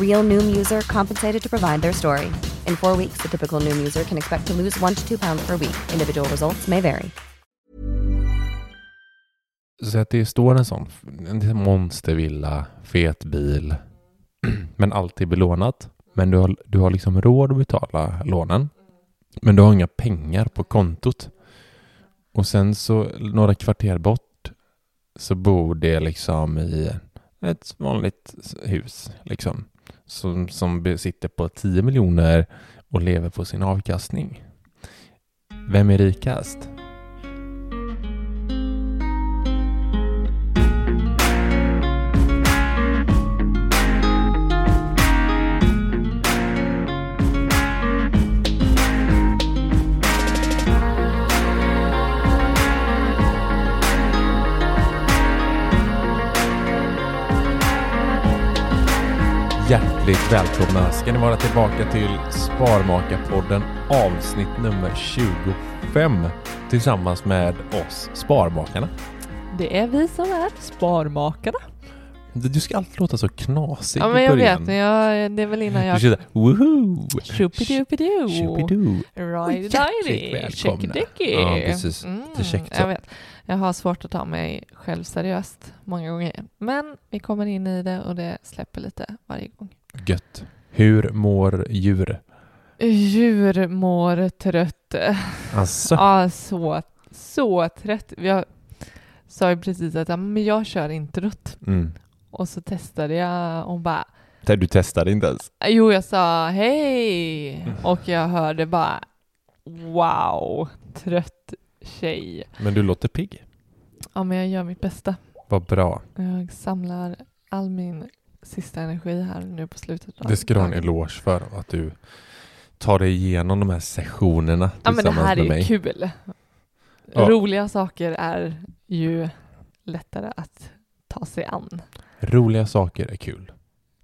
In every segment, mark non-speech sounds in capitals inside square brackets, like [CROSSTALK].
Real Noom user compensated to provide their story. In four weeks, the typical Noom user can expect to lose one to two pounds per week. Individual results may vary. Så att det står en sån en monstervilla, fet bil, [CLEARS THROAT] men alltid belånat. Men du har, du har liksom råd att betala lånen. Men du har inga pengar på kontot. Och sen så några kvarter bort så bor det liksom i ett vanligt hus liksom. Som, som sitter på 10 miljoner och lever på sin avkastning. Vem är rikast? Hjärtligt välkomna ska ni vara tillbaka till Sparmakarpodden avsnitt nummer 25 tillsammans med oss Sparmakarna. Det är vi som är Sparmakarna. Du du ska alltid låta så knasig Ja, men jag vet. Men jag, det är väl innan Du jag... kör såhär, woho! Tjoopidoo. Tjoopidoo! Right Hjärtligt välkomna. Dicky. Ja, precis. Det är käckt så. Jag vet. Jag har svårt att ta mig själv seriöst många gånger. Men vi kommer in i det och det släpper lite varje gång. Gött. Hur mår djur? Djur mår trött. Alltså, Ja, så, så trött. Jag sa ju precis att men jag kör introt. mm. Och så testade jag och bara du testade inte ens? Jo, jag sa hej och jag hörde bara wow, trött tjej. Men du låter pigg. Ja, men jag gör mitt bästa. Vad bra. Jag samlar all min sista energi här nu på slutet. Det ska du ha en eloge för, att du tar dig igenom de här sessionerna Ja, men det tillsammans här med är mig. kul. Ja. Roliga saker är ju lättare att ta sig an. Roliga saker är kul.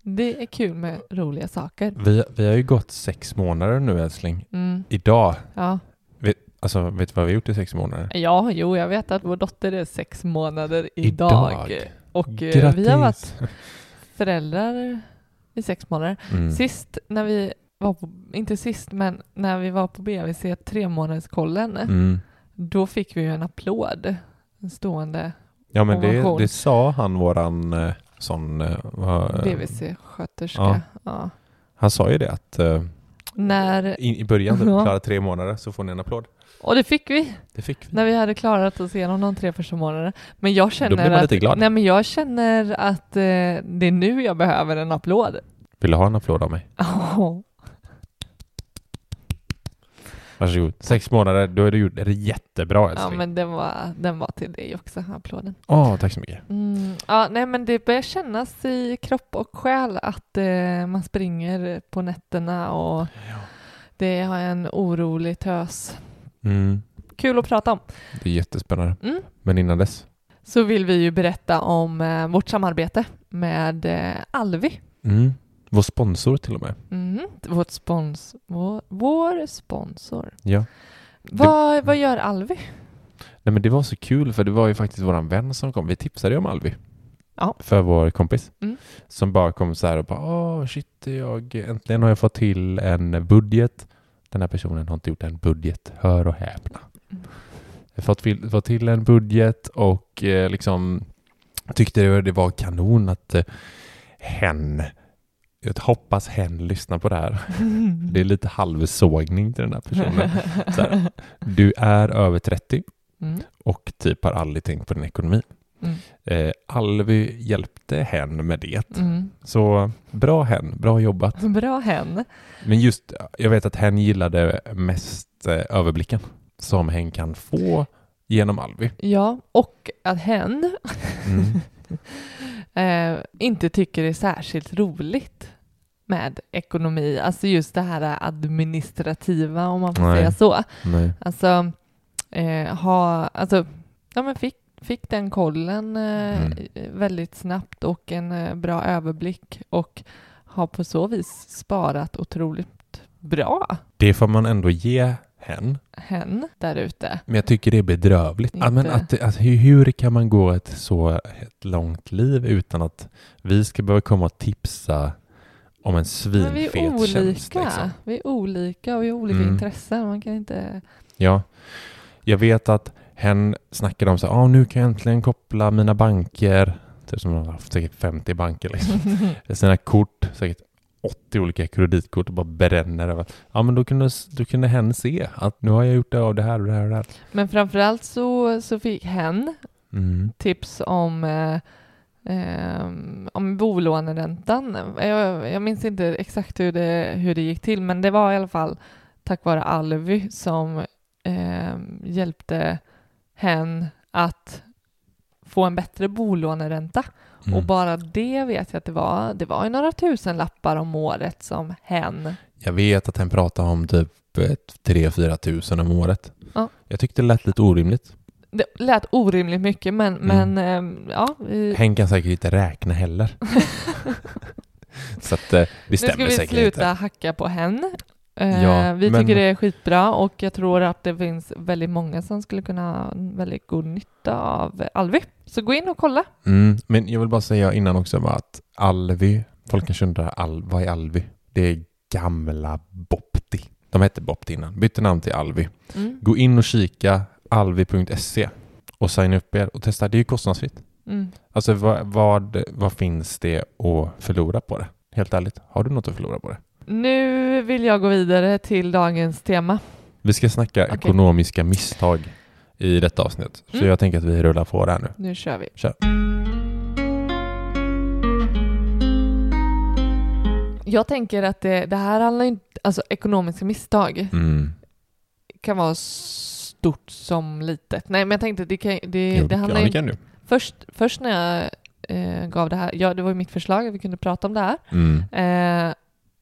Det är kul med roliga saker. Vi, vi har ju gått sex månader nu älskling. Mm, Idag, ja. alltså vet du vad vi har gjort i sex månader? ja, jo, jag vet att vår dotter är sex månader idag. Idag. Och eh, Grattis! vi har varit [LAUGHS] föräldrar i sex månader. Mm. Sist när vi var på, inte sist, men när vi var på BVC tre månaderskollen, Mm. då fick vi ju en applåd. En stående Ja men det, det sa han våran eh, sån, eh, vad- BVC-sköterska. ja. Ja. han sa ju det att eh, När, i, i början, typ, Ja. klara tre månader så får ni en applåd. Och det fick vi, Det fick vi. när vi hade klarat oss igenom de tre första månaderna. Men jag känner blir man att, lite glad. Nej, men jag känner att eh, det är nu jag behöver en applåd. Vill du ha en applåd av mig? [LAUGHS] Varsågod. Sex månader, då är du gjort det jättebra Ja, älskling. men den var, den var till dig också, applåden. Åh, tack så mycket. Mm, ja, nej, men det börjar kännas i kropp och själ att eh, man springer på nätterna och det har en orolig tös. Mm, Kul att prata om. det är jättespännande. Mm. Men innan dess? Så vill vi ju berätta om eh, vårt samarbete med eh, Alvi. Mm. Vår sponsor till och med. Mm, vårt spons, vår, vår sponsor. Ja. Vad, vad gör Alvi? Nej men det var så kul för det var ju faktiskt våran vän som kom. Vi tipsade ju om Alvi. Ja. För vår kompis. Mm. Som bara kom så här och bara åh shit, jag, äntligen har jag fått till en budget. Den här personen har inte gjort en budget, hör och häpna. Mm. Fått, till- fått till en budget och eh, liksom tyckte det, var kanon att eh, hen, jag hoppas hen lyssnar på det här. [LAUGHS] Det är lite halvsågning till den här personen. Här, du är över 30 Mm. och typ har aldrig tänkt på din ekonomi. Mm. Eh, Alvi hjälpte hen med det. Mm. Så bra hen, bra jobbat. [LAUGHS] Bra hen. Men just, jag vet att hen gillade mest eh, överblicken som hen kan få genom Alvi. Ja, och att hen Mm. [LAUGHS] eh, inte tycker det är särskilt roligt med ekonomi. Alltså just det här administrativa, om man får Nej. säga så. Nej. Alltså, eh, ha, alltså ja, men fick, fick den kollen eh, Mm. väldigt snabbt och en eh, bra överblick och har på så vis sparat otroligt bra Det får man ändå ge hen. hen där ute. Men jag tycker det är bedrövligt. Inte. Men att, att, hur, kan man gå ett så ett långt liv utan att vi ska behöva komma och tipsa om en Men vi svinfet är olika. tjänst? Liksom. Vi är olika och vi har olika Mm. intressen. Man kan inte... Ja, jag vet att hen snackade om så ah, nu kan jag äntligen koppla mina banker, typ som har haft säkert 50 banker liksom, [LAUGHS] sina kort, säkert 80 olika kreditkort och bara bränner över. Ja, men då kunde, då kunde hen se att nu har jag gjort det av det här och det här och det här. Men framförallt så, så fick hen Mm. tips om, eh, eh, om bolåneräntan. Jag, jag minns inte exakt hur det, hur det gick till, men det var i alla fall tack vare Alvi som eh, hjälpte hen att få en bättre bolåneränta. Mm. Och bara det vet jag att det var, det var ju några tusen lappar om året som hen Jag vet att hen pratar om typ 3-4 tusen om året. Ja. Jag tyckte det lät lite orimligt. Det lät orimligt mycket, men, Mm. men ehm, ja, vi, Hen kan säkert inte räkna heller. [LAUGHS] så att eh, det nu ska stämmer vi säkert sluta inte. hacka på hen. Eh, Ja, vi men- tycker det är skitbra och jag tror att det finns väldigt många som skulle kunna ha väldigt god nytta av Alvi. Så gå in och kolla. Mm, men jag vill bara säga innan också att Alvi, folk kanske undrar Al, vad är Alvi? Det är gamla Bopti. De hette Bopti innan, bytte namn till Alvi. Mm. Gå in och kika alvi.se och signa upp er och testa. Det är ju kostnadsfritt. Mm. Alltså vad, vad, vad finns det att förlora på det? Helt ärligt, har du något att förlora på det? Nu vill jag gå vidare till dagens tema. Vi ska snacka Okej. ekonomiska misstag i detta avsnitt. Så Mm. jag tänker att vi rullar på det här nu. Nu kör vi. Kör. Jag tänker att det, det här handlar inte, alltså ekonomiska misstag Mm. kan vara stort som litet. Nej, men jag tänkte det, kan, det, Jo, det handlar ja, du. Först, först när jag eh, gav det här, ja det var ju mitt förslag att vi kunde prata om det här. Mm. Eh,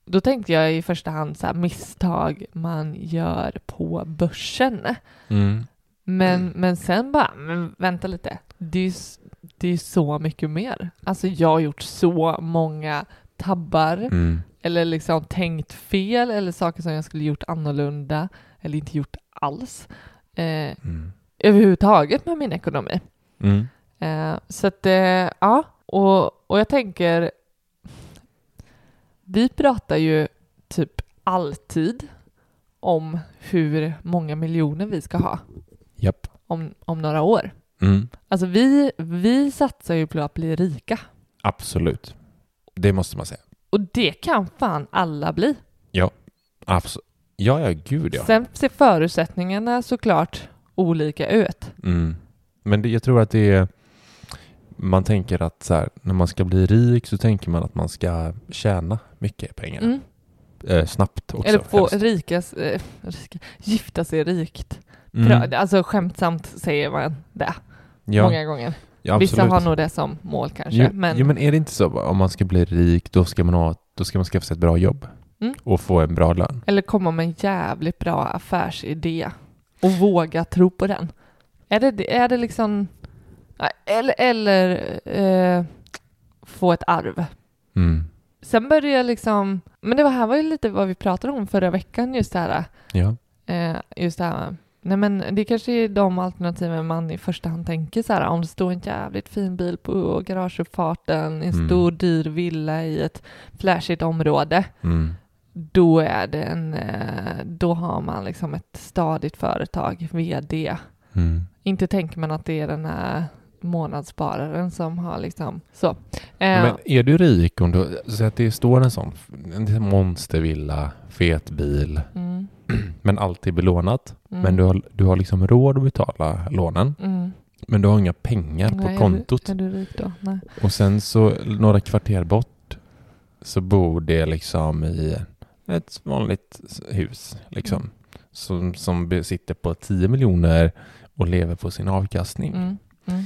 då tänkte jag i första hand så misstag man gör på börsen. Mm. Men, men sen bara, men vänta lite, det är, det är så mycket mer. Alltså jag har gjort så många tabbar Mm. eller liksom tänkt fel eller saker som jag skulle gjort annorlunda eller inte gjort alls eh, Mm. överhuvudtaget med min ekonomi. Mm. Eh, så att, eh, ja, och, och jag tänker, vi pratar ju typ alltid om hur många miljoner vi ska ha Japp. om, om några år. Mm. Alltså vi, vi satsar ju på att bli rika Absolut. Det måste man säga. och det kan fan alla bli. Absolut. Ja, ja, gud ja. Sen ser förutsättningarna såklart olika ut. Mm. Men det, jag tror att det är... Man tänker att så här, när man ska bli rik så tänker man att man ska tjäna mycket pengar. Mm. Eh, snabbt också. Eller få rikas, eh, rika, gifta sig rikt. Mm. Alltså skämtsamt säger man det Ja, många gånger. ja, Vissa har nog det som mål kanske. Jo, men jo, men är det inte så? Om man ska bli rik, då ska man, ha, då ska man skaffa sig ett bra jobb. Mm. Och få en bra lön. Eller komma med en jävligt bra affärsidé och våga tro på den. Är det, är det liksom... Eller, eller eh, få ett arv. Mm. Sen började jag liksom... Men det var här var ju lite vad vi pratade om förra veckan, just det här, Ja. eh, just det här Nej men det kanske är de alternativen man i första hand tänker så här om det står en jävligt fin bil på garageuppfarten, en Mm. stor dyr villa i ett flashigt område. Mm. Då är det en, eh, då har man liksom ett stadigt företag, VD. Mm. Inte tänker man att det är den här månadsspararen som har liksom så. Eh, Men är du rik om du, så att det står en sån en monstervilla, fet bil, mm, [CLEARS THROAT] men allt är belånat. mm, Men du har, du har liksom råd att betala lånen, mm. men du har inga pengar Nej, på är kontot. Du, är du rik då? Nej. Och sen så några kvarter bort så bor det liksom i ett vanligt hus liksom. Som, som be- sitter på 10 miljoner och lever på sin avkastning. Mm, mm.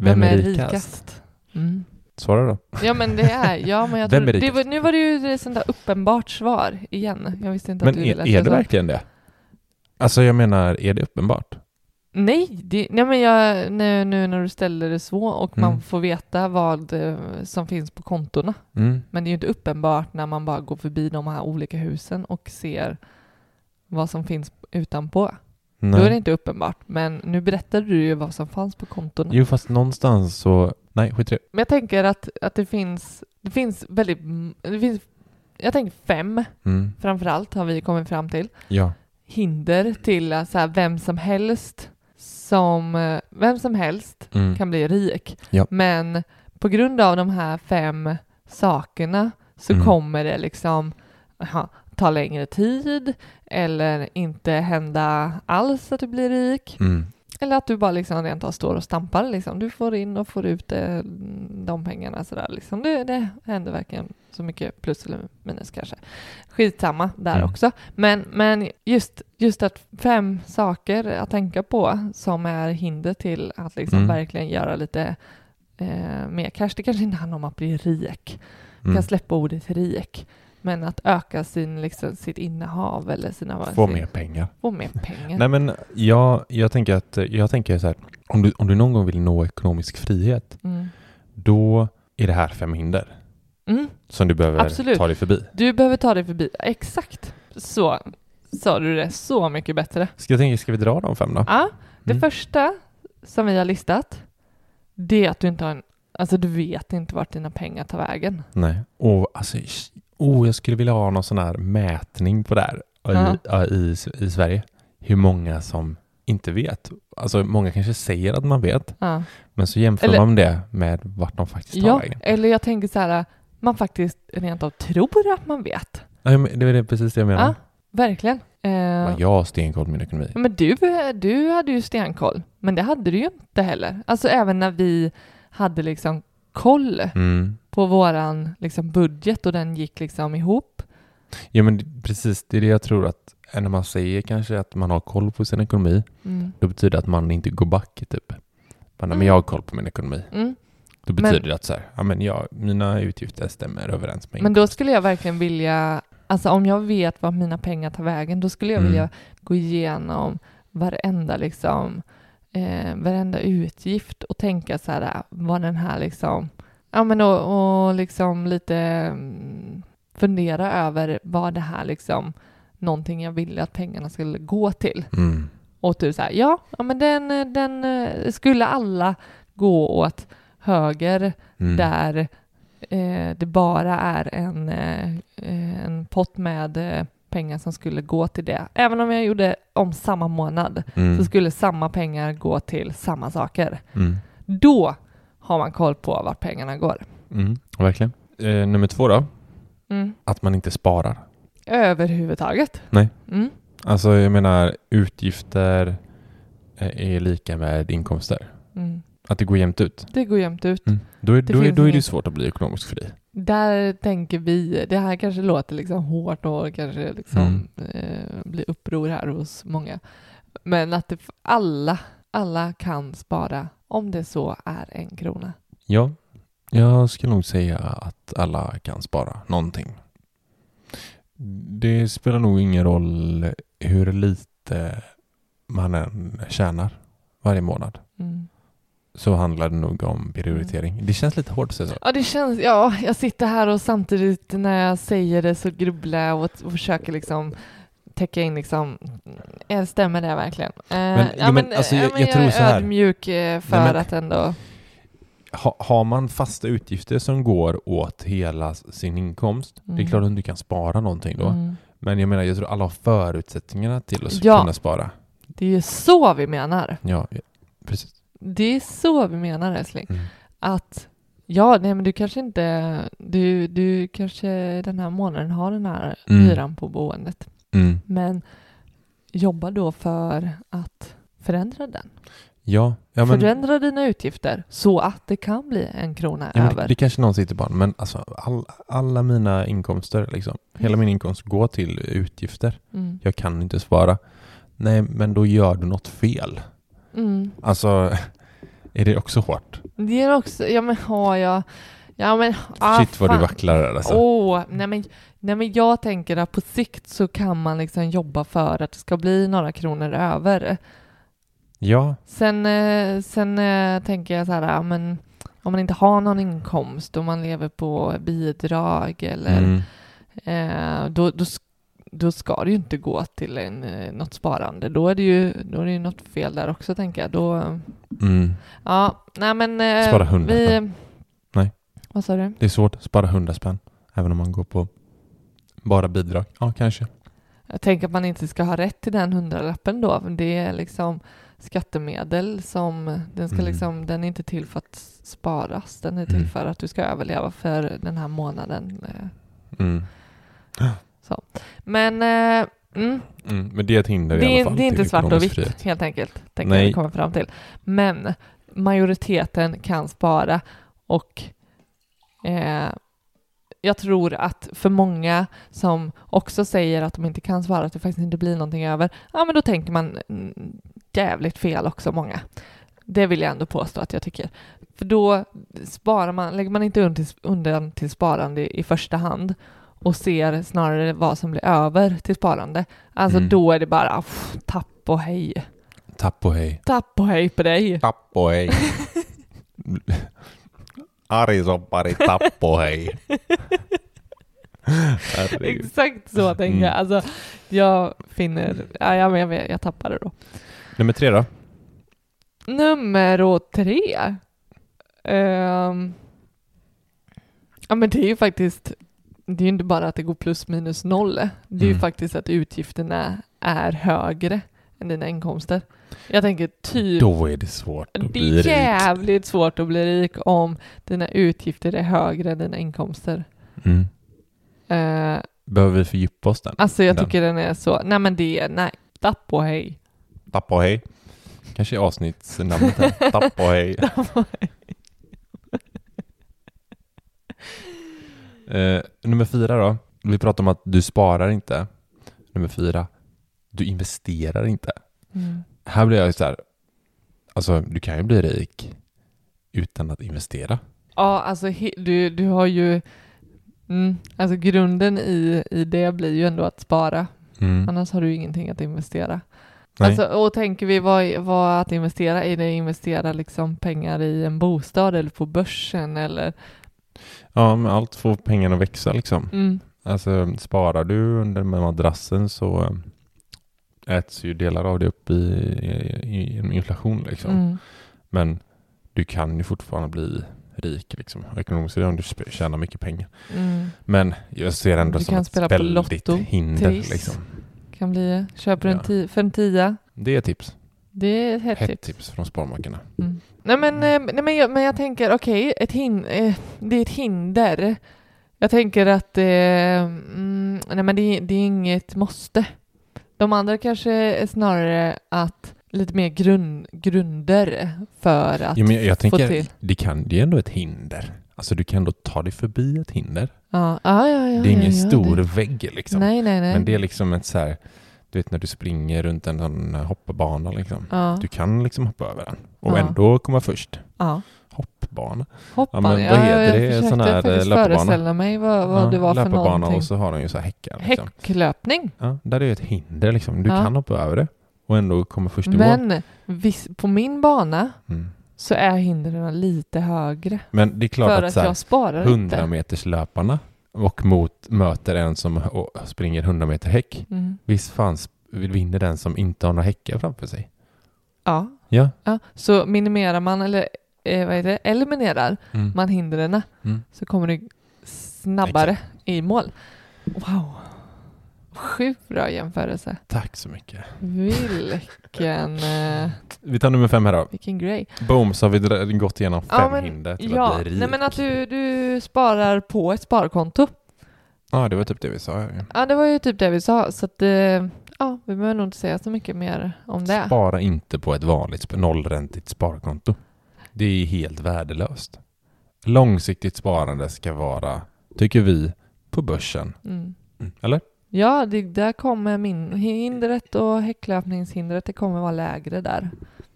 Vem, är rikast? Mm. Svara då. Ja men det är, ja men jag [LAUGHS] Vem tror, är det rikast? var, nu var det ju ett sånt där uppenbart svar igen. Jag visste inte Men att du är, ville att är jag det sa- verkligen det? Alltså jag menar, är det uppenbart? Nej, det, nej men jag, nu, nu när du ställer det så och man Mm. får veta vad eh, som finns på kontona. Mm. Men det är ju inte uppenbart när man bara går förbi de här olika husen och ser vad som finns utanpå. Nej. Då är det inte uppenbart. Men nu berättade du ju vad som fanns på kontona. Jo, fast någonstans så... Nej, skit i det. Men jag tänker att, att det finns, det finns väldigt, det finns, jag tänker fem Mm. framförallt har vi kommit fram till. Ja. hinder till så här, vem som helst som, eh, vem som helst Mm. kan bli rik. Ja. Men på grund av de här fem sakerna så Mm. kommer det liksom aha, ta längre tid eller inte hända alls att du blir rik. Mm. Eller att du bara liksom rent av står och stampar. Liksom. Du får in och får ut eh, de pengarna. Sådär, liksom. det, det händer verkligen så mycket plus eller minus kanske. Skitsamma där Mm. också. Men, men just, just att fem saker att tänka på som är hinder till att liksom Mm. verkligen göra lite eh, mer cash. Det kanske inte handlar om att bli rik. Mm. Kan släppa ordet rik. Men att öka sin, liksom, sitt innehav eller sina... Få sin, mer pengar. Få mer pengar. Nej men jag, jag tänker att, jag tänker så här, om du, om du någon gång vill nå ekonomisk frihet, Mm. då är det här fem hinder Mm. som du behöver Absolut. ta dig förbi. Du behöver ta dig förbi. Exakt. Så sa du det så mycket bättre. Ska jag tänka, ska vi dra de fem då? Ja, det Mm. första som vi har listat, det är att du inte har en, alltså du vet inte vart dina pengar tar vägen. Nej. Och alltså, oh, jag skulle vilja ha någon sån här mätning på det här i, ja, i, i Sverige. Hur många som inte vet. Alltså många kanske säger att man vet, Ja. men så jämför Eller- man det med vart de faktiskt tar ja, vägen. eller jag tänker så här, man faktiskt rent av tror att man vet. Ja, det är precis det jag menar. Ja, verkligen. Eh, Ja. Jag har stenkoll på min ekonomi. Men du, du hade ju stenkoll, men det hade du ju inte heller. Alltså även när vi hade liksom koll Mm. på våran liksom budget och den gick liksom ihop. Ja men precis, det är det jag tror att när man säger kanske att man har koll på sin ekonomi, Mm. då betyder det att man inte går back typ. Men, Mm. men jag har koll på min ekonomi. Mm. Då Men- betyder det att så här, ja men jag, mina utgifter stämmer överens med Men då skulle jag verkligen vilja, alltså om jag vet vart mina pengar tar vägen, då skulle jag Mm. vilja gå igenom varenda liksom, eh, varenda utgift och tänka så här, vad den här liksom, ja men och, och liksom lite mm, fundera över vad det här liksom, någonting jag ville att pengarna skulle gå till. Mm. Och typ så här, ja, ja men den, den eh, skulle alla gå åt höger Mm. där eh, det bara är en, eh, en pott med eh, pengar som skulle gå till det. Även om jag gjorde om samma månad Mm. så skulle samma pengar gå till samma saker. Mm. Då har man koll på vart pengarna går. Mm. Verkligen. Eh, nummer två då, Mm. att man inte sparar. Överhuvudtaget. Nej. Mm. Alltså jag menar utgifter eh, är lika med inkomster. Mm. Att det går jämnt ut. Det går jämnt ut. Då, är, Det då, är, då är det svårt att bli ekonomiskt fri. Där tänker vi, det här kanske låter liksom hårt och kanske liksom eh, blir uppror här hos många. Men att det, alla, alla kan spara om det så är en krona. Ja, jag skulle nog säga att alla kan spara någonting. Det spelar nog ingen roll hur lite man än tjänar varje månad. Mm. Så handlar det nog om prioritering. Det känns lite hårt att säga så. Ja, det känns, ja, jag sitter här och samtidigt när jag säger det så grubblar jag och, och försöker liksom täcka in liksom, eh, stämmer det verkligen? Eh, Men, ja, jo, men, men, alltså, ja, jag- men jag tror är så här. ödmjuk eh, för Nej, att ändå... Ha, har man fasta utgifter som går åt hela sin inkomst, det är Mm. klart att du inte kan spara någonting då. Mm. Men jag menar, jag tror alla har förutsättningarna till att Ja. kunna spara. Det är ju så vi menar. Ja, precis. Det är så vi menar älskling. Mm. Att ja, nej men du kanske inte, du, du kanske den här månaden har den här Mm. hyran på boendet. Mm. Men jobba då för att förändra den. Ja, ja men, Förändra dina utgifter så att det kan bli en krona ja, över. det, det kanske någon sitter på, men alltså all, alla mina inkomster, liksom, hela min inkomst går till utgifter. Mm. Jag kan inte spara. Nej, men då gör du något fel. Mm. Alltså, [LAUGHS] är det också hårt? Det är också, ja men har jag, ja men ah, Shit vad du fan. vacklar där alltså. Åh, nej men, nej men jag tänker att på sikt så kan man liksom jobba för att det ska bli några kronor över. Ja, Sen, eh, sen eh, tänker jag så här, men om man inte har någon inkomst och man lever på bidrag eller mm. eh, då, då, då ska det ju inte gå till en, eh, något sparande. Då är det ju då är det ju något fel där också tänker jag. Då, Mm. ja, nej men eh, Spara 100 vi... spänn. Nej. Vad sa du? Det är svårt att spara 100 spänn. Även om man går på bara bidrag. Ja, kanske. Jag tänker att man inte ska ha rätt till den hundralappen då. Det är liksom skattemedel som, den ska Mm. liksom, den är inte till för att sparas. Den är till Mm. för att du ska överleva för den här månaden. eh. Mm. Men eh, mm, Mm. Men det är ett hinder i det, alla är, fall. det är inte svart och vitt frihet. helt enkelt. Tänker Nej. jag komma fram till. Men majoriteten kan spara och eh, jag tror att för många som också säger att de inte kan spara, att det faktiskt inte blir någonting över, ja men då tänker man mm, jävligt fel också många. Det vill jag ändå påstå att jag tycker. För då sparar man, lägger man inte undan till, undan till sparande i, i första hand och ser snarare vad som blir över till sparande. Alltså Mm. då är det bara pff, tapp och hej. Tapp och hej. Tapp och hej på dig. Tapp och hej. [LAUGHS] Ari soppari, tapp och hej. Exakt så tänker Mm. jag. Alltså, jag finner, ja, jag, jag, jag tappade då. Nummer tre då? Nummer tre. Ehm, ja men det är ju faktiskt, det är ju inte bara att det går plus minus noll. Det är ju Mm. faktiskt att utgifterna är högre än dina inkomster. Jag tänker typ, Då är det svårt att det bli är rik. jävligt svårt att bli rik om dina utgifter är högre än dina inkomster. Mm. Eh, Behöver vi fördjupa oss den? alltså jag Den. tycker den är så, nej men det är, nej, tapp och hej. Tapp och hej. Kanske är avsnittsnamnet här. [LAUGHS] Tapp och hej. Eh, nummer fyra då. Vi pratar om att du sparar inte. Nummer fyra. Du investerar inte. Mm. Här blir jag så här. Alltså, du kan ju bli rik utan att investera. Ja, alltså du, du har ju... Mm, alltså grunden i, i det blir ju ändå att spara. Mm. Annars har du ju ingenting att investera. Nej. Alltså, och tänker vi vad, vad att investera i? Det investera liksom pengar i en bostad eller på börsen eller... Ja, men allt får pengarna att växa liksom. Mm, Alltså, sparar du under med madrassen så äts ju delar av det upp i, i, i en inflation liksom. mm, Men du kan ju fortfarande bli rik liksom. Ekonomiskt om du tjänar mycket pengar. mm. Men jag ser ändå Du som ett spela väldigt Lotto, hinder liksom. Kan bli... Köper en Ja. ti- för en tia. Det är tips. Det är ett hett Hett tips. tips från Sparmakarna. Mm. Nej men, eh, nej, men, jag, men jag tänker, okej, ett hin- eh, det är ett hinder. Jag tänker att eh, mm, nej, men det, det är inget måste. De andra kanske är snarare att lite mer grund, grunder för att Ja, men jag, jag få tänker, till. det, kan, det är ändå ett hinder. Alltså du kan ändå ta dig förbi ett hinder. Ja, ja, ja, ja, det är ingen ja, ja, stor det- vägg liksom. Nej, nej, nej. Men det är liksom ett så här, du vet när du springer runt en sån här hoppbana liksom. ja, Du kan liksom hoppa över den och Ja. ändå komma först. ja. Hoppbana. Hoppan. Ja, men vad heter jag det? försökte Sån här, eh, föreställa mig vad, vad det var för någonting. och så har de ju så här häckar. Liksom. Häcklöpning. Ja, där är ju ett hinder liksom. Du kan hoppa över det och ändå komma först i mål. Men på min bana Mm. så är hindren lite högre. Men det är klart för att, att så här, jag sparar 100 inte. meters löparna och mot, möter en som springer 100 meter häck. Mm. Visst fan sp- vinner den som inte har några häckar framför sig? Ja. Ja. ja. Så minimerar man, eller eh, vad är det, eliminerar Mm. man hindren Mm. så kommer du snabbare i mål. Wow. Sjukt bra jämförelse. Tack så mycket. Vilken, eh, Vi tar nummer fem här då. vilken grej. Boom, så har vi dra- gått igenom fem Ja, men- hinder till Ja, att bli rik. nej men att du, du sparar på ett sparkonto. Ja, det var typ det vi sa. Ja, det var ju typ det vi sa, så att eh, ja, vi behöver nog inte säga så mycket mer om det. Spara inte på ett vanligt sp- nollräntigt sparkonto. Det är helt värdelöst. Långsiktigt sparande ska vara, tycker vi, på börsen. Mm. Eller? Ja, det, där kommer min hindret och häcklöpningshindret, det kommer vara lägre där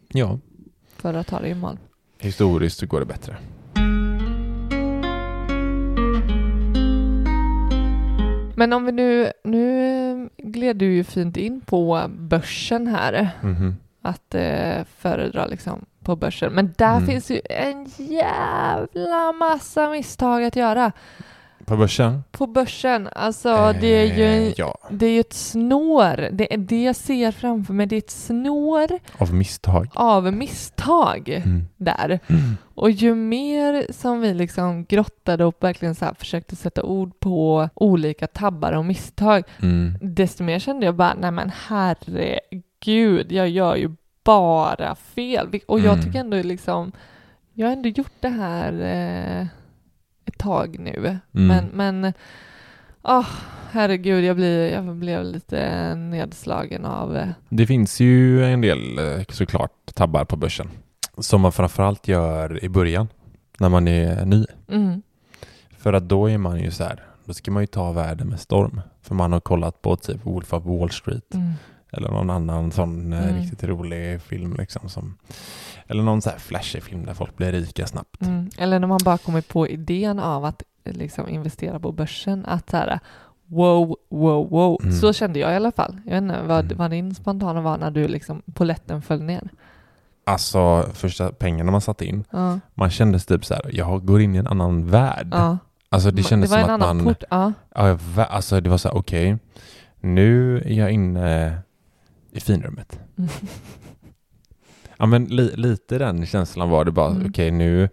Ja. för att ta det i mål. Historiskt så går det bättre. Men om vi nu, nu gled du ju fint in på börsen här, Mhm. att eh, föredra liksom på börsen. Men där Mm. finns ju en jävla massa misstag att göra På börsen? på börsen. Alltså det är ju Eh, Ja, det är ju ett snår. Det är det jag ser framför mig. Det är ett snår av misstag. av misstag Mm. där. Och ju mer som vi liksom grottade och verkligen så här försökte sätta ord på olika tabbar och misstag, Mm. desto mer kände jag bara, nej men herregud, jag gör ju bara fel. Vil- Och jag Mm. tycker ändå liksom, jag har ändå gjort det här eh, ett tag nu. Mm. Men, men åh, herregud, jag, blir, jag blev lite nedslagen av eh, Det finns ju en del eh, såklart tabbar på börsen. Som man framförallt gör i början. När man är ny. mm, För att då är man ju så här. Då ska man ju ta världen med storm. För man har kollat på typ Wolf of Wall Street. mm, Eller någon annan sån eh, Mm. riktigt rolig film liksom. Som, eller någon så här flashig film där folk blir rika snabbt. mm. Eller när man bara kommer på idén av att eh, liksom investera på börsen, att så här, wow, wow, wow. Mm. Så kände jag i alla fall. Jag vet inte vad, Mm. vad din spontana var när du liksom, poletten föll ner. Alltså första pengarna man satte in. Ja, Man kände typ så här. Jag går in i en annan värld. ja. Alltså det kändes det var som en att annan man... port. Ja. Ja, alltså det var så här, okej. nu är jag inne i finrummet. Mm. Ja men li, lite den känslan var det bara, Mm. okej nu,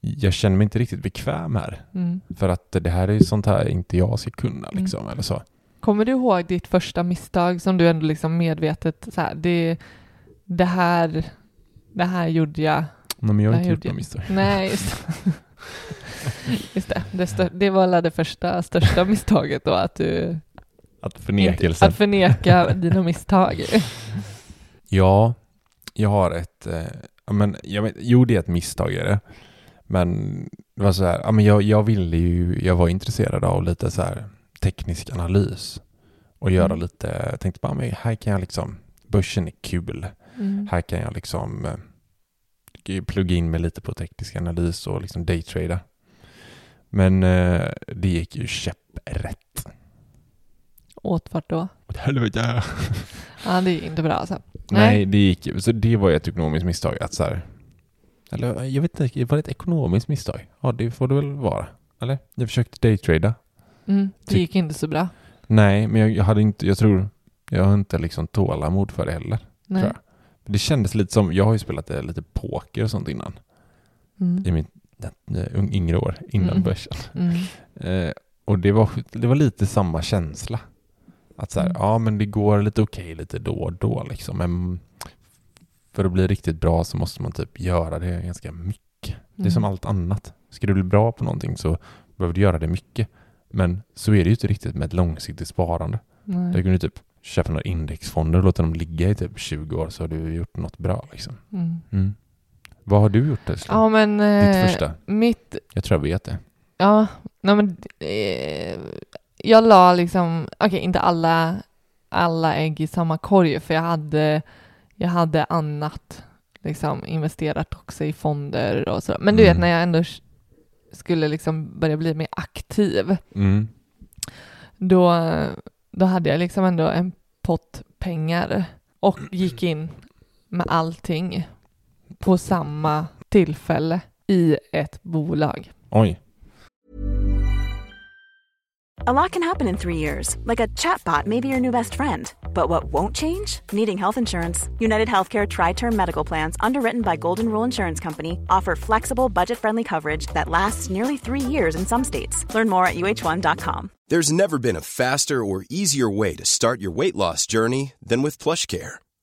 jag känner mig inte riktigt bekväm här. Mm. För att det här är ju sånt här inte jag ska kunna Mm. liksom, eller så. Kommer du ihåg ditt första misstag som du ändå liksom medvetet så här, det, det här, det här gjorde jag. Nej, men jag har inte gjort några misstag. Nej, just det. [LAUGHS] Just det, det, det var det första, största misstaget då, att du Att förnekelsen. att förneka dina misstag. [LAUGHS] Ja, jag har ett, eh, men jag jo det är ett misstag är det. Men det var så här, ja men jag, jag ville ju, jag var intresserad av lite så här teknisk analys. Och göra Mm. lite, jag tänkte bara, men här kan jag liksom, börsen är kul. Mm. Här kan jag liksom eh, plugga in mig lite på teknisk analys och liksom daytrada. Men eh, det gick ju käpprätt. Åt vart då? Åt helvete. Ja, det är inte bra alltså. Nej, det gick ju. Så det var ju ett ekonomiskt misstag. Att så här, eller jag vet inte, var det ett ekonomiskt misstag? Ja, det får det väl vara. Eller? Jag försökte daytrada. Mm, det gick inte så bra. Nej, men jag, hade inte, jag tror, jag har inte liksom tålamod för det heller. Nej. Tror jag. Det kändes lite som, jag har ju spelat eh, lite poker och sånt innan. Mm. I min eh, yngre år, innan Mm. börsen. Mm. Eh, och det var, det var lite samma känsla. Att så här, Mm. ja men det går lite okej lite då och då liksom. Men för att bli riktigt bra så måste man typ göra det ganska mycket. Det är som Mm. allt annat. Ska du bli bra på någonting så behöver du göra det mycket. Men så är det ju inte riktigt med ett långsiktigt sparande. Nej. Där kan du typ köpa några indexfonder och låta dem ligga i typ 20 år så har du gjort något bra liksom. Mm. Mm. Vad har du gjort Tesla? Ja, men... Ditt eh, första? Mitt... Jag tror jag vet det. Ja, nej men... Eh, jag la liksom... Okej, inte alla, alla ägg i samma korg, för jag hade, jag hade annat liksom investerat också i fonder och så. Men du Mm. vet, när jag ändå skulle liksom börja bli mer aktiv, Mm. då, då hade jag liksom ändå en pott pengar och gick in med allting på samma tillfälle i ett bolag. Oj. A lot can happen in three years, like a chatbot may be your new best friend. But what won't change? Needing health insurance. United Healthcare Tri Term Medical Plans, underwritten by Golden Rule Insurance Company, offer flexible, budget friendly coverage that lasts nearly three years in some states. Learn more at uh1.com. There's never been a faster or easier way to start your weight loss journey than with PlushCare.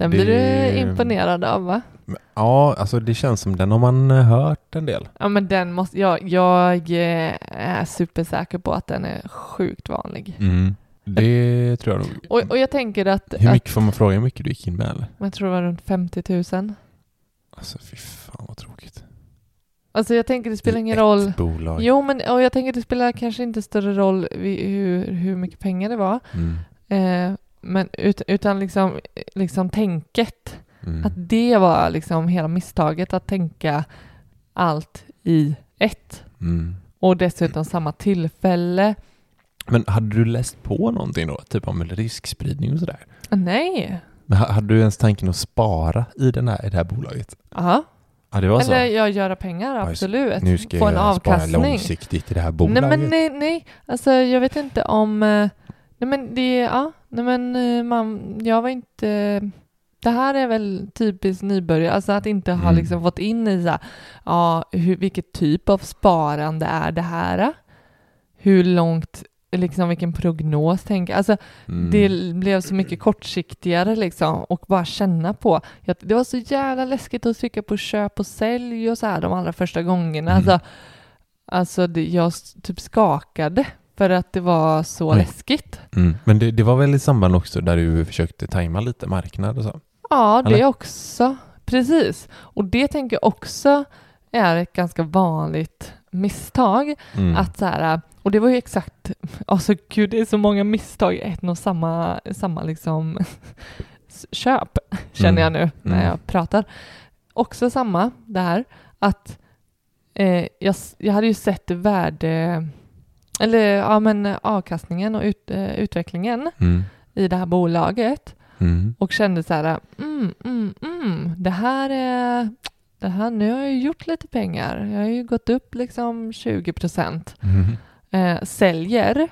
den blir Det- du imponerad av va? Ja, alltså det känns som den har man eh, hört en del. Ja men den måste, jag, jag eh, är supersäker på att den är sjukt vanlig. Mm. Det tror jag nog. Och, och jag tänker att, Hur att mycket får man fråga hur mycket du gick in med eller? jag tror det var runt 50 000. Alltså fy fan vad tråkigt. Alltså jag tänker det spelar ingen ett roll. bolag. Jo men och jag tänker det spelar kanske inte större roll hur, hur mycket pengar det var. Mm. Eh, men ut, utan liksom, liksom tänket. Mm. Att det var liksom hela misstaget att tänka allt i ett. Mm. Och dessutom samma tillfälle. Men hade du läst på någonting då? Typ om riskspridning och sådär? Nej. Men ha- hade du ens tanken att spara i, den här, i det här bolaget? Ja. Ja, det var så. Eller jag göra pengar, Ja, absolut. nu ska Få en jag spara avkastning. långsiktigt i det här bolaget. Nej men nej, nej. Alltså jag vet inte om... eh, Nej men det, ja. Nej men eh, man, jag var inte... Det här är väl typiskt nybörjare, alltså att inte ha Mm. liksom fått in i så här, ja, hur, vilket typ av sparande är det här? Hur långt, liksom vilken prognos tänker Alltså Mm. det blev så mycket kortsiktigare liksom och bara känna på. Det var så jävla läskigt att trycka på köp och sälj och så här de allra första gångerna. Mm. Alltså, alltså det, jag typ skakade för att det var så Oj. läskigt. Mm. Men det, det var väl i samband också där du försökte tajma lite marknad och så? Ja, det Eller? också. Precis. Och det tänker jag också är ett ganska vanligt misstag. Mm. Att så här, och det var ju exakt, alltså gud det är så många misstag i ett och samma, samma liksom [LAUGHS] köp, känner jag nu när Mm. jag pratar. Också samma där, att eh, jag, jag hade ju sett värde, eller ja men avkastningen och ut, eh, utvecklingen Mm. i det här bolaget Mm. och kände så här, mm, mm, mm, det här är, det här, nu har jag ju gjort lite pengar. Jag har ju gått upp liksom 20 procent. Mm. Eh, säljer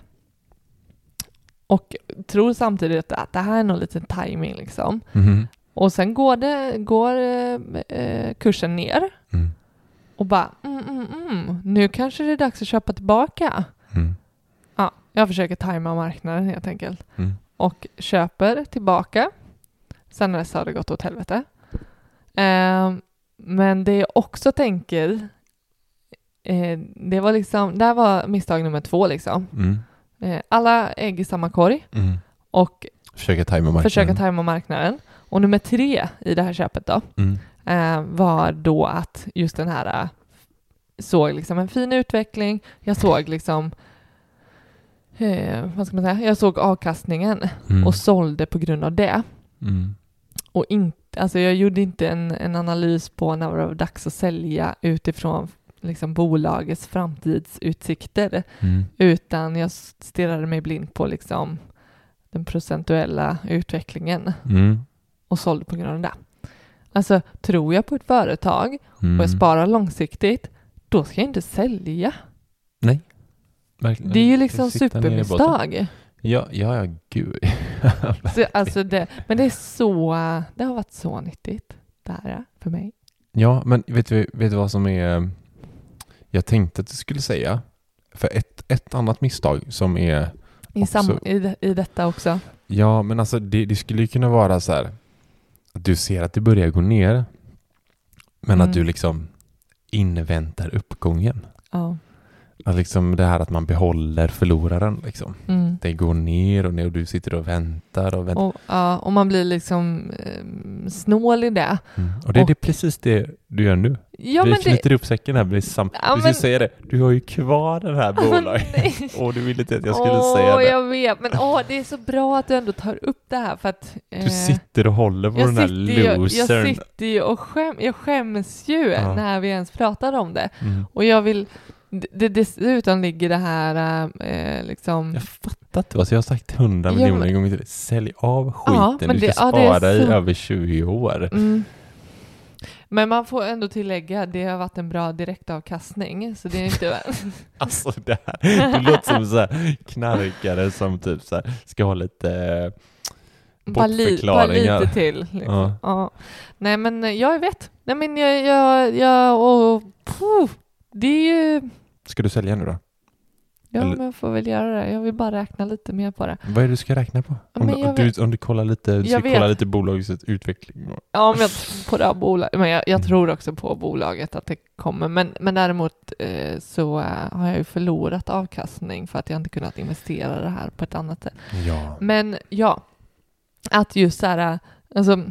och tror samtidigt att det här är nog lite timing liksom. Mm. Och sen går, det, går eh, kursen ner Mm. och bara, mm, mm, mm, nu kanske det är dags att köpa tillbaka. Mm. Ja, jag försöker tajma marknaden helt enkelt. Mm. Och köper tillbaka. Sen dess har det gått åt helvete. Eh, men det jag också tänker, eh, det var liksom, där var misstag nummer två liksom. Mm. Eh, alla ägg i samma korg Mm. och Försöka tajma marknaden. försöka tajma marknaden. Och nummer tre i det här köpet då, Mm. eh, var då att just den här eh, såg liksom en fin utveckling. Jag såg liksom eh, vad ska man säga? Jag såg avkastningen Mm. och sålde på grund av det. Mm. Och inte, alltså jag gjorde inte en, en analys på när det var dags att sälja utifrån liksom bolagets framtidsutsikter, Mm. utan jag stirrade mig blind på liksom den procentuella utvecklingen Mm. och sålde på grund av det. Alltså, tror jag på ett företag Mm. och jag sparar långsiktigt, då ska jag inte sälja. Verkligen. Det är ju liksom i supermisstag. Ja, ja, ja, gud. [LAUGHS] Så, alltså det, men det är så, det har varit så nyttigt, det här för mig. Ja, men vet du, vet du vad som är... Jag tänkte att du skulle säga. För ett, ett annat misstag som är... I, sam, Också- i, det- I detta också. Ja, men alltså det, det skulle ju kunna vara så här. Att du ser att det börjar gå ner. Men Mm. att du liksom inväntar uppgången. Ja. Att liksom det här att man behåller förloraren liksom. Mm. Det går ner och ner och du sitter och väntar och väntar. Och, ja, och man blir liksom eh, snål i det. Mm. Och det är och- det precis det du gör nu. Ja, du men det... knyter upp säcken här med sam... Ja, du men- säga det, du har ju kvar den här bolaget. Och [LAUGHS] du ville inte att jag skulle åh, säga det. jag vet, men åh, det är så bra att du ändå tar upp det här för att... eh, Du sitter och håller på jag den här ju, jag losern. sitter ju och skäm, jag skäms ju Ja. när vi ens pratar om det. Mm. Och jag vill... Det, dessutom ligger det här eh, liksom... Jag fattar inte, alltså jag har sagt hundra Ja, miljoner men- gånger till dig. Sälj av skiten, Ja, men du ska det- ja, spara i så- över 20 år. Mm. Men man får ändå tillägga, det har varit en bra direktavkastning, så det är inte... [LAUGHS] Alltså det här, du låter som så här knarkare som typ så här ska ha lite eh, bara, li, bara lite till. Liksom. Ja. Ja. Nej men jag vet. Nej men jag, jag, jag och... Puh, det är ju... Ska du sälja nu då? Ja, Eller- men jag får väl göra det. Jag vill bara räkna lite mer på det. Vad är det du ska räkna på? Om, du, om, du, om du kollar lite, du ska kolla lite bolagets utveckling. Ja, men jag tror på det bolaget. Men jag, jag Mm. tror också på bolaget att det kommer. Men, men däremot eh, så eh, har jag ju förlorat avkastning för att jag inte kunnat investera det här på ett annat sätt. Ja. Men ja, att just så här, alltså,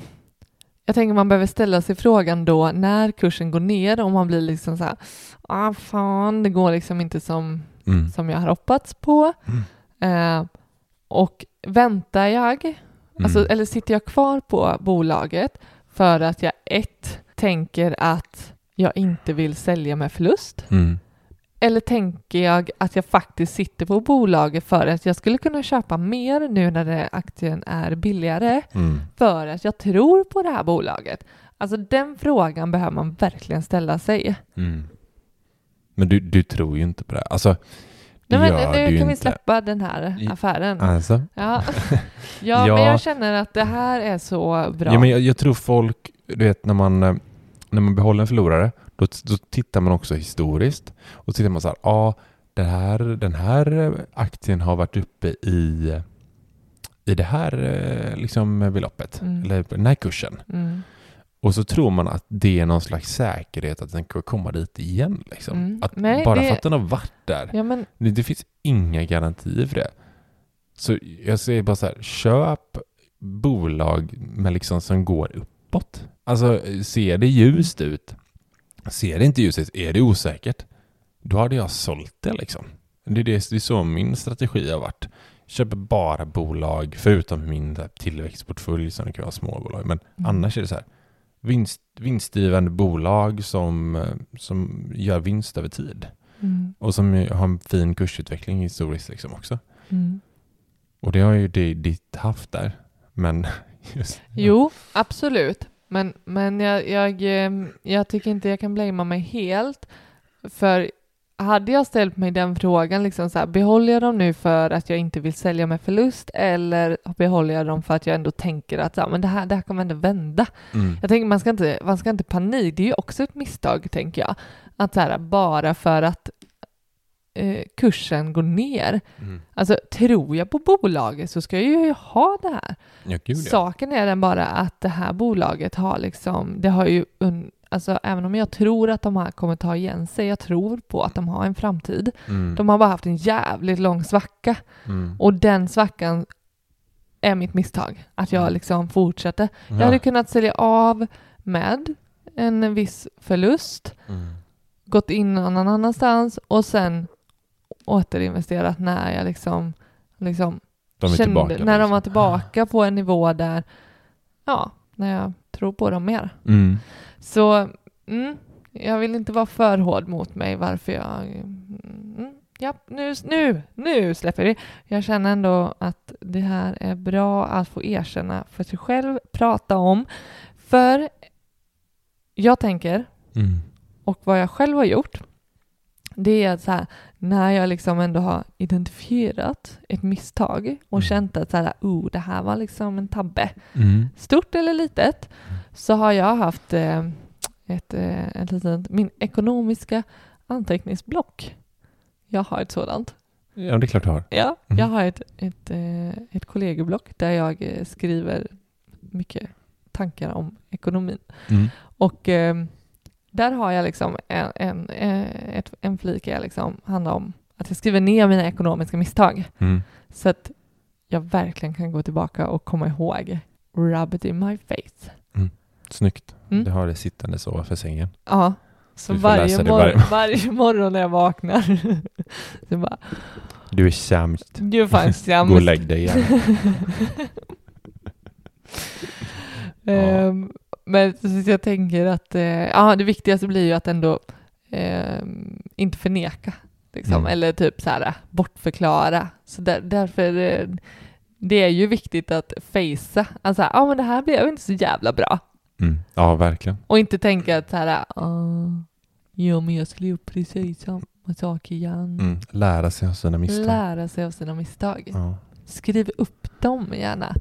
jag tänker man behöver ställa sig frågan då när kursen går ner och man blir liksom så här, ah fan, det går liksom inte som, Mm. som jag har hoppats på. Eh, och väntar jag, alltså, Mm. eller sitter jag kvar på bolaget för att jag ett, tänker att jag inte vill sälja med förlust? Mm. Eller tänker jag att jag faktiskt sitter på bolaget för att jag skulle kunna köpa mer nu när aktien är billigare Mm. för att jag tror på det här bolaget? Alltså den frågan behöver man verkligen ställa sig. Mm. Men du, du tror ju inte på det. Alltså, Nej, men nu kan vi inte. släppa den här affären. Alltså? Ja, ja, [LAUGHS] Ja. men jag känner att det här är så bra. Ja, men jag, jag tror folk, du vet när man, eh, när man behåller en förlorare, då, då tittar man också historiskt. Och så tittar man så här, ja, det här, den här eh, aktien har varit uppe i, i det här eh, liksom beloppet, Mm. eller den här kursen. Mm. Och så tror man att det är någon slags säkerhet att den kommer komma dit igen. Liksom. Mm. Att Nej, bara det- för att den har varit där, Ja, men det, det finns inga garantier för det. Så jag säger bara så här, köp bolag med liksom som går uppåt. Alltså ser det ljust ut, ser det inte ljust ut, är det osäkert, då hade jag sålt det liksom. Det är, det, det är så min strategi har varit. Köper bara bolag, förutom min tillväxtportfölj som det kan vara småbolag. Men Mm. annars är det så här, vinst, vinstdrivande bolag som, eh, som gör vinst över tid. mm, Och som har en fin kursutveckling historiskt liksom också. mm. Och det har ju det, ditt haft där. Men [LAUGHS] just, Jo, absolut. Men, men jag, jag, eh, jag tycker inte jag kan blamea mig helt. För hade jag ställt mig den frågan, liksom så här, behåller jag dem nu för att jag inte vill sälja med förlust eller behåller jag dem för att jag ändå tänker att ja, men det, här, det här kommer ändå vända? mm, Jag tänker man ska inte, man ska inte panik, det är ju också ett misstag tänker jag. Att så här, bara för att eh, kursen går ner, mm. alltså tror jag på bolaget så ska jag ju ha det här. Ja, gud ja. Saken är den bara att det här bolaget har liksom, det har ju, alltså även om jag tror att de här kommer ta igen sig, jag tror på att de har en framtid. Mm, De har bara haft en jävligt lång svacka mm. och den svackan är mitt misstag, att jag Mm. liksom fortsätter. Jag Ja. hade kunnat sälja av med en viss förlust, Mm. gått in någon annanstans och sen återinvesterat när jag liksom, liksom kände, tillbaka. när de liksom. var tillbaka på en nivå där, ja, när jag tror på dem mer. Mm. Så mm, jag vill inte vara för hård mot mig varför jag... Mm, ja, nu, nu, nu släpper vi. Jag känner ändå att det här är bra att få erkänna för sig själv, prata om. För jag tänker, Mm. och vad jag själv har gjort, det är att så här, när jag liksom ändå har identifierat ett misstag och Mm. känt att så här, oh, det här var liksom en tabbe, Mm. stort eller litet, så har jag haft eh, ett, eh, ett litet, min ekonomiska anteckningsblock. Jag har ett sådant. Ja, det är klart du har. Ja, Mm. jag har ett, ett, eh, ett kollegieblock där jag eh, skriver mycket tankar om ekonomin. Mm. Och eh, där har jag liksom en, en, eh, ett, en flik jag liksom handlar om att jag skriver ner mina ekonomiska misstag. Mm. Så att jag verkligen kan gå tillbaka och komma ihåg. Rub it in my face. Snyggt. Mm. Du har det sittande så för sängen. Ja, så varje, mor- varje- varje [LAUGHS] morgon när jag vaknar så bara, Du är sämst. du är fan sämst. [LAUGHS] Gå och lägg dig igen. [LAUGHS] Ehm, men så jag tänker att eh, ja, det viktigaste blir ju att ändå ehm, inte förneka. Liksom, Mm. Eller typ så här bortförklara. Så där, därför eh, det är ju viktigt att facea. Alltså, ja men det här blev inte så jävla bra. Mm. Ja, verkligen. Och inte tänka att så här, ah, ja men jag skulle gjort precis samma sak igen. Mm. Lära sig av sina misstag. Lära sig av sina misstag. Ja. Skriv upp dem gärna.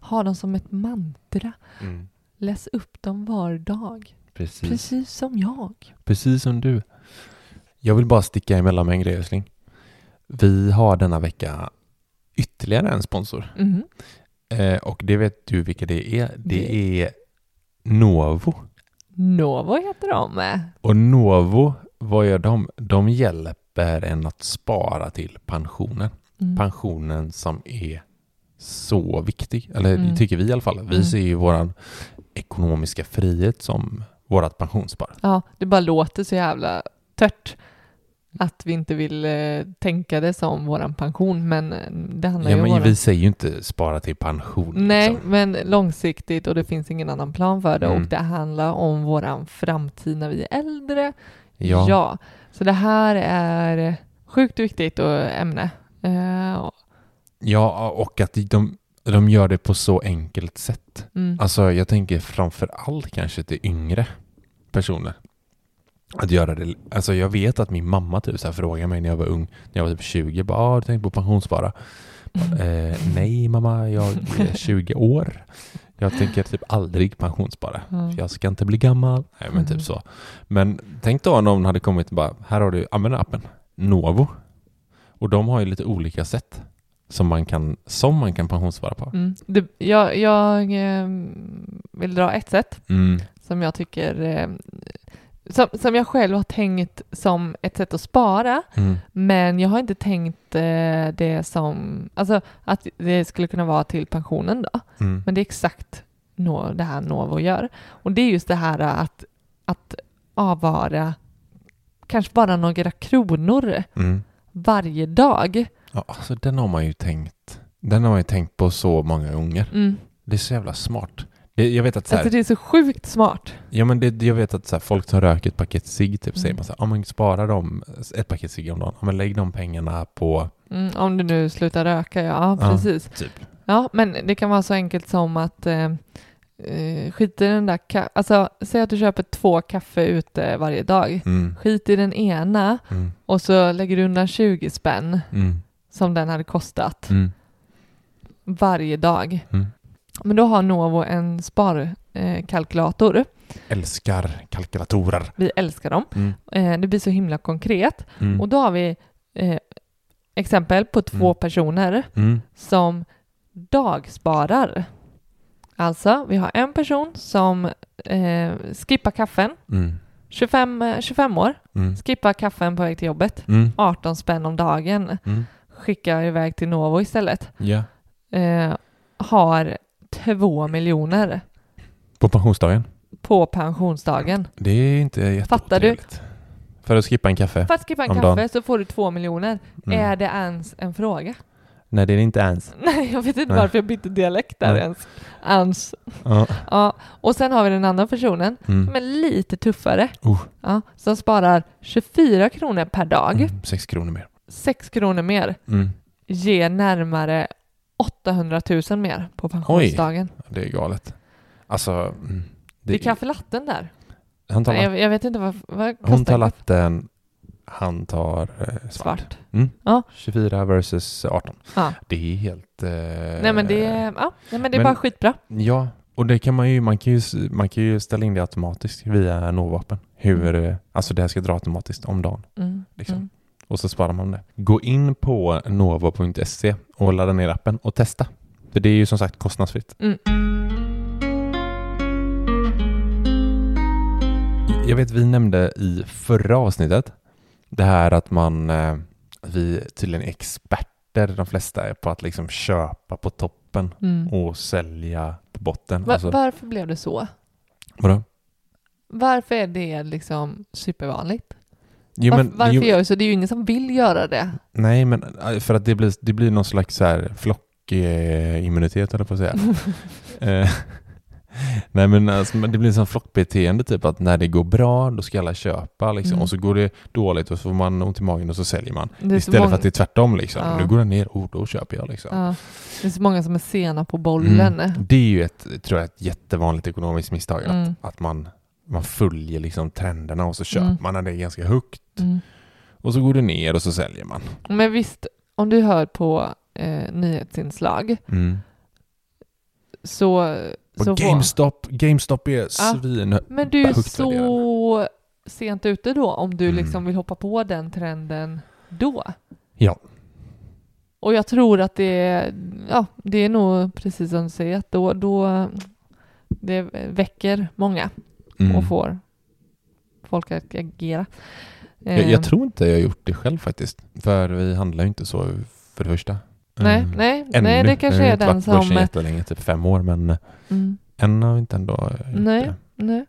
Ha dem som ett mantra. Mm. Läs upp dem var dag. Precis. Precis som jag. Precis som du. Jag vill bara sticka emellan med en grej, älskling. Vi har denna vecka ytterligare en sponsor. Mhm. Eh, och det vet du vilka det är. Det är Novo. Novo heter de. Och Novo, vad gör de? De hjälper en att spara till pensionen. Mm. Pensionen som är så viktig. Eller Mm. det tycker vi i alla fall. Vi Mm. ser ju våran ekonomiska frihet som vårat pensionsspar. Ja, det bara låter så jävla tört att vi inte vill eh, tänka det som våran pension, men eh, det handlar Ja, ju om men våran... vi säger ju inte spara till pension. Nej, liksom. men långsiktigt och det finns ingen annan plan för det Mm. och det handlar om våran framtid när vi är äldre. Ja. Så det här är sjukt viktigt och ämne. Eh, och- Ja, och att de, de gör det på så enkelt sätt. mm. Alltså jag tänker framför allt kanske till yngre personer. Att göra det. Alltså jag vet att min mamma typ så här frågade mig när jag var ung, när jag var typ 20, bara ah, du tänkte på pensionsspara? Eh, nej mamma, jag är [LAUGHS] 20 år. Jag tänker typ aldrig pensionsspara. För jag ska inte bli gammal. Nej men Mm. typ så. Men tänk då om någon hade kommit och bara, här har du, använd appen. Novo. Och de har ju lite olika sätt som man kan, som man kan pensionsspara på. Mm. Det, jag jag eh, vill dra ett sätt Mm. som jag tycker eh, som, som jag själv har tänkt som ett sätt att spara, Mm. men jag har inte tänkt eh, det som, alltså att det skulle kunna vara till pensionen då. Mm. Men det är exakt no, det här Novo gör. Och det är just det här att, att avvara kanske bara några kronor Mm. varje dag. Ja, alltså den har man ju tänkt. Den har man ju tänkt på så många gånger. Mm. Det är så jävla smart. Det, jag vet att så här, Alltså det är så sjukt smart. ja, men det, jag vet att så här, folk som röker ett paket cigg typ säger Mm. man så här, ja men spara dem ett paket cigg om dagen. Ja men lägg de pengarna på Mm, om du nu slutar röka, ja, Ja. precis. typ. Ja, men det kan vara så enkelt som att eh, eh, skit i den där ka- Alltså, säg att du köper två kaffe ute varje dag. Mm. Skit i den ena Mm. och så lägger du undan 20 spänn Mm. Som den hade kostat Mm. varje dag. Mm. Men då har Novo en sparkalkylator. Eh, kalkylator. Älskar kalkylatorer. Vi älskar dem. Mm. Eh, det blir så himla konkret. Mm. Och då har vi eh, exempel på två Mm. personer Mm. som dagsparar. Alltså, vi har en person som eh, skippar kaffen, Mm. 25, eh, 25 år, Mm. skippar kaffen på väg till jobbet, Mm. 18 spänn om dagen, Mm. Skickar iväg till Novo istället. Ja. Eh, har två miljoner På pensionsdagen. på pensionsdagen. Det är inte Fattar du? För att skippa en kaffe? För att skippa en kaffe dagen. så får du två miljoner. Mm. Är det ens en fråga? Nej, det är det inte ens. [LAUGHS] Nej, jag vet inte Nej. varför jag bytte dialekt där Nej. ens. ens. Ja. Ja. Och sen har vi den andra personen Mm. som är lite tuffare. Oh. Ja, som sparar 24 kronor per dag, Mm. Kronor mer. 6 kronor mer, Mm. ger närmare 800 000 mer på pensionsdagen. Det är galet. Alltså... Mm. Det är kaffelatten där. Han tar, jag, jag vet inte vad, vad Hon tar latten, han tar eh, svart. svart. Mm. Ja. 24 versus 18. Ja. Det är helt... Eh, Nej men det är, ja, nej, men det är men- bara skitbra. Ja, och det kan man ju, man kan ju, man kan ju ställa in det automatiskt via Novapen. Hur, eh, alltså det här ska dra automatiskt om dagen. Mm. Liksom. Och så sparar man det. Gå in på novo.se och ladda ner appen och testa. För det är ju som sagt kostnadsfritt. Mm. Jag vet vi nämnde i förra avsnittet det här att man, eh, vi tydligen är experter de flesta är på att liksom köpa på toppen Mm. och sälja på botten. Va- Alltså, varför blev det så? vadå? Varför är det liksom supervanligt? Jo, men, varför jo, gör vi så? Det är ju ingen som vill göra det. Nej, men eh, för att det blir, det blir någon slags så här flockimmunitet, eller på att säga. [LAUGHS] Eh, [LAUGHS] Nej men alltså, det blir en sån flockbeteende typ att när det går bra då ska alla köpa liksom. Mm. och så går det dåligt och så får man ont i magen och så säljer man. Det Istället många- för att det är tvärtom liksom. Ja. Nu går det ner, oh, då köper jag liksom. Ja. Det är så många som är sena på bollen. Mm. Det är ju ett, tror jag, ett jättevanligt ekonomiskt misstag Mm. att, att man, man följer liksom trenderna och så köper Mm. man när det är ganska högt Mm. och så går det ner och så säljer man. Men visst, om du hör på eh, nyhetsinslag Mm. så... Och så GameStop, GameStop är svin... Men du är så sent ute då om du Mm. liksom vill hoppa på den trenden då. Ja. Och jag tror att det är, ja, det är nog precis som du säger, att då, då det väcker många Mm. och får folk att agera. Jag, Eh, jag tror inte jag har gjort det själv faktiskt. För vi handlar ju inte så för det första. Nej, Mm. nej, Ännu. nej, det kanske Jag har är inte den varit på börsen som... jättelänge, typ fem år, men Mm, än har vi inte ändå gjort nej, det. nej.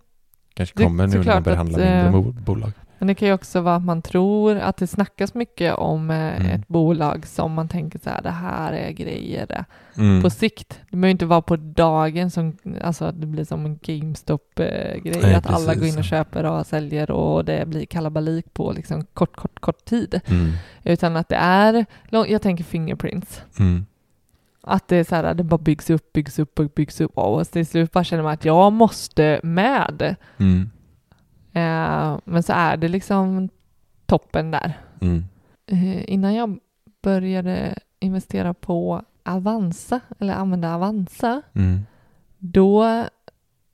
Kanske Det- kommer nu när man börjar att, handla mindre eh, mo- bolag. Men det kan ju också vara att man tror att det snackas mycket om eh, Mm. ett bolag som man tänker så här, det här är grejer det. Mm. på sikt. Det behöver inte vara på dagen som alltså att det blir som en GameStop-grej. Att alla går in och köper och säljer och det blir kalabalik på liksom kort, kort, kort tid. Mm. Utan att det är, jag tänker Fingerprints. Mm. Att det är så här, det bara byggs upp, byggs upp och byggs upp. Och till slut bara känner man att jag måste med. Eh, men så är det liksom toppen där. Mm. Eh, innan jag började investera på Avanza, eller använda Avanza, Mm. Då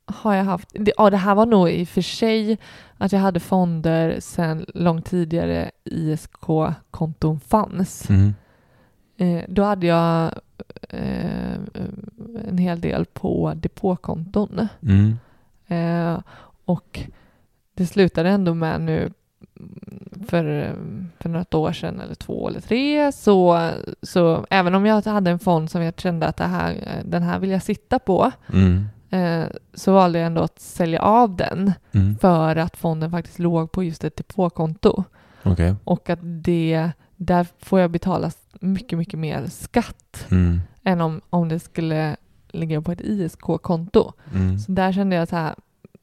har jag haft, ja det här var nog i och för sig att jag hade fonder sedan långt tidigare ISK-konton fanns. Mm. Eh, då hade jag eh, en hel del på depåkonton. Mm. Eh, och det slutade ändå med nu för, för något år sedan eller två eller tre så, så även om jag hade en fond som jag kände att det här, den här vill jag sitta på Mm. eh, så valde jag ändå att sälja av den Mm. för att fonden faktiskt låg på just ett depåkonto Okej. och att det där får jag betala mycket, mycket mer skatt Mm. än om, om det skulle ligga på ett ISK-konto. Mm. Så där kände jag så här,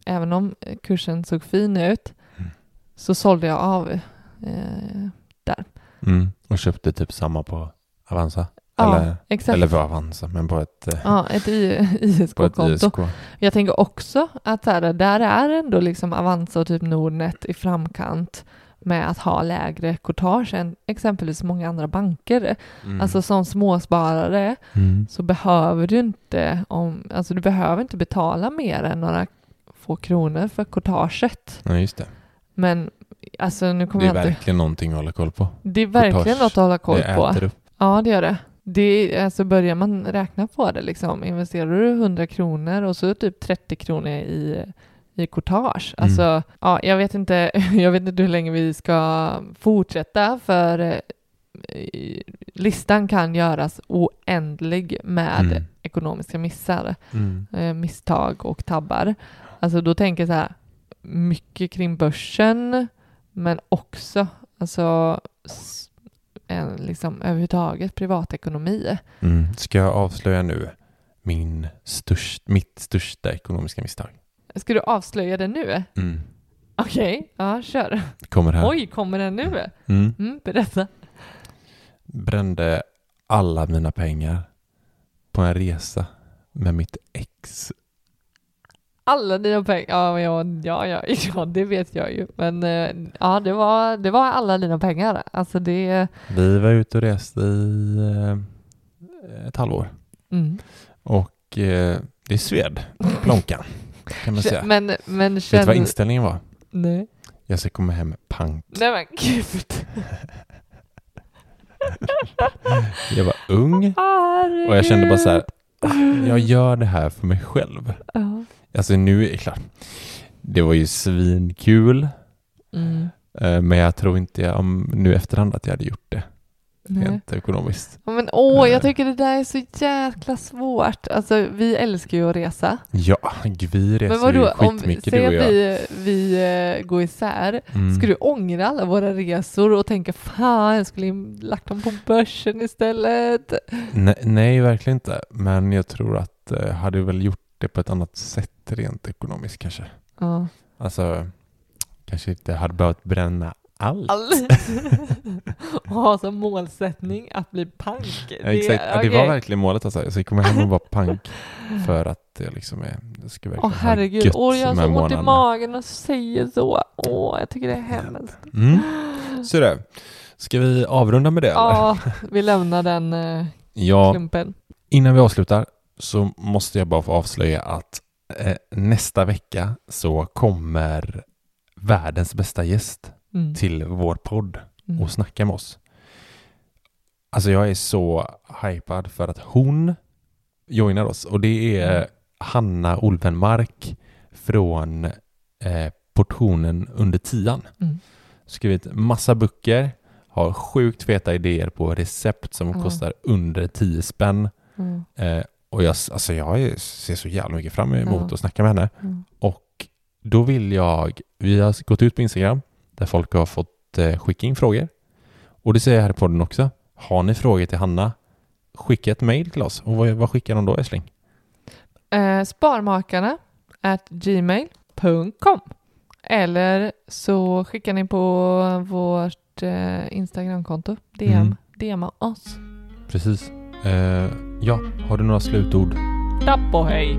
även om kursen såg fin ut Mm. så sålde jag av eh, där. Mm. Och köpte typ samma på Avanza? Ja, eller, exakt. eller på Avanza, men på ett, eh, Ja, ett ISK-konto. [LAUGHS] ISK. Jag tänker också att här, där är ändå liksom Avanza och typ Nordnet i framkant med att ha lägre courtage än exempelvis många andra banker. Mm. Alltså som småsparare Mm. så behöver du inte om, alltså du behöver inte betala mer än några få kronor för courtaget. Ja, just det. Men alltså nu kommer Det är jag inte... verkligen någonting att hålla koll på. Det är verkligen Courtage, något att hålla koll det på. äter upp. Ja, det gör det. det är, alltså börjar man räkna på det liksom, investerar du 100 kronor och så typ 30 kronor i, i courtage. Mm. Alltså, ja, jag vet inte, [LAUGHS] jag vet inte hur länge vi ska fortsätta för eh, listan kan göras oändlig med Mm. ekonomiska missar, Mm. eh, misstag och tabbar. Alltså då tänker jag så här, mycket kring börsen, men också alltså, en, liksom, överhuvudtaget privatekonomi. Mm. Ska jag avslöja nu min störst, mitt största ekonomiska misstag? Ska du avslöja det nu? Mm. Okej, ja kör. Kommer här. Oj, kommer den nu? Mm. Mm, berätta. Brände alla mina pengar på en resa med mitt ex. Alla dina pengar, ja, ja, ja, [LAUGHS] ja, det vet jag ju. Men eh, ja, det var, det var alla dina pengar. Alltså det, Vi var ute och reste i eh, ett halvår mm. och eh, det sved plånkan kan man [LAUGHS] säga. Men, men Vet du vad inställningen var? Nej. Jag ska komma hem pank. Nej men gud. [LAUGHS] Jag var ung och jag kände bara så här, "Ah, jag gör det här för mig själv. Ja. Alltså nu är det klart, det var ju svinkul. Mm. Eh, Men jag tror inte jag, om, nu efterhand att jag hade gjort det. Nej. Rent ekonomiskt. Ja, Men åh, Eh. jag tycker det där är så jäkla svårt. Alltså, vi älskar ju att resa. Ja, vi reser Men vadå, ju skitmycket du och jag. vi, vi eh, går isär, Mm. ska du ångra alla våra resor och tänka fan, jag skulle lagt dem på börsen istället? Nej, nej, verkligen inte. Men jag tror att jag hade väl gjort det på ett annat sätt rent ekonomiskt kanske. Ja. Alltså, kanske inte hade behövt bränna allt. All... och [LAUGHS] ha som målsättning att bli pank. Ja, exakt, ja, det okej. var verkligen målet alltså. Jag ska komma hem och vara [LAUGHS] pank för att det liksom är, det ska verkligen Åh ha herregud, gött åh jag har så ont i magen och säger så. Åh, jag tycker det är hemskt. Mm. Så det. Ska vi avrunda med det eller? Ja, vi lämnar den eh, Ja, klumpen. innan vi avslutar så måste jag bara få avslöja att nästa vecka så kommer världens bästa gäst Mm. till vår podd Mm. och snacka med oss. Alltså jag är så hypad för att hon joinar oss och det är Mm. Hanna Olvenmark från eh, portionen under tian. Mm. Skrivit massa böcker, har sjukt feta idéer på recept som Ja. kostar under 10 spänn. Mm. Eh, och jag, alltså jag ser så jävla mycket fram emot Ja. att snacka med henne. Mm. Och då vill jag, vi har gått ut på Instagram där folk har fått eh, skicka in frågor. Och det säger jag här i podden också. Har ni frågor till Hanna, skicka ett mejl till oss. Och vad, vad skickar de då, Esling? Eh, sparmakarna at gmail.com eller så skickar ni på vårt eh, Instagramkonto. DM, Mm. DMa oss. Precis. Eh, ja, har du några slutord? Tapp och hej!